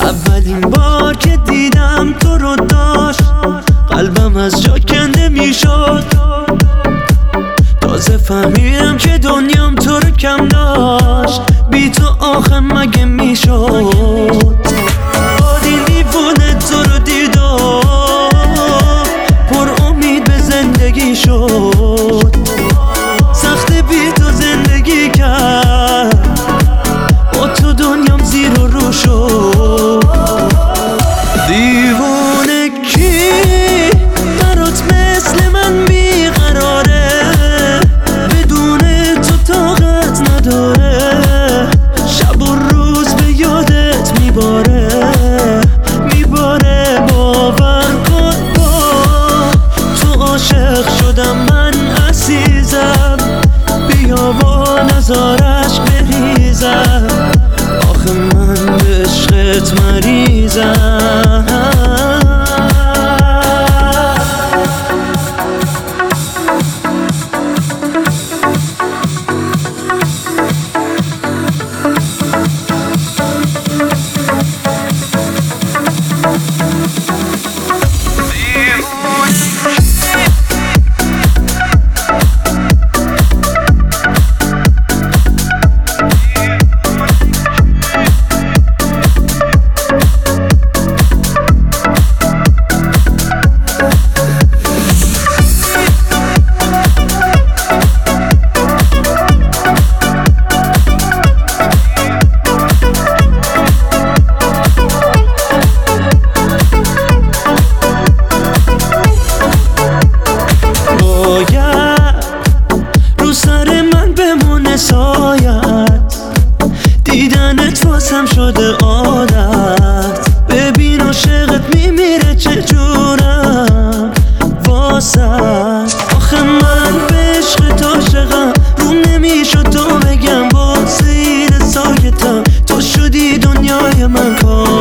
اولین بار که دیدم تو رو داشت قلبم از جا کنده می‌شد. تازه فهمیدم که دنیام تو رو کم داشت. بی تو آخه مگه می‌شد؟ زندگی شد. عشقت مریضم. دیدنت واسم شده عادت. ببین عاشقت میمیره چجورم واسط آخه من به عشق تو عاشقم. روم نمی‌شد تو بگم با زیر سایتم. تو شدی دنیای من. کاش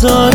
zor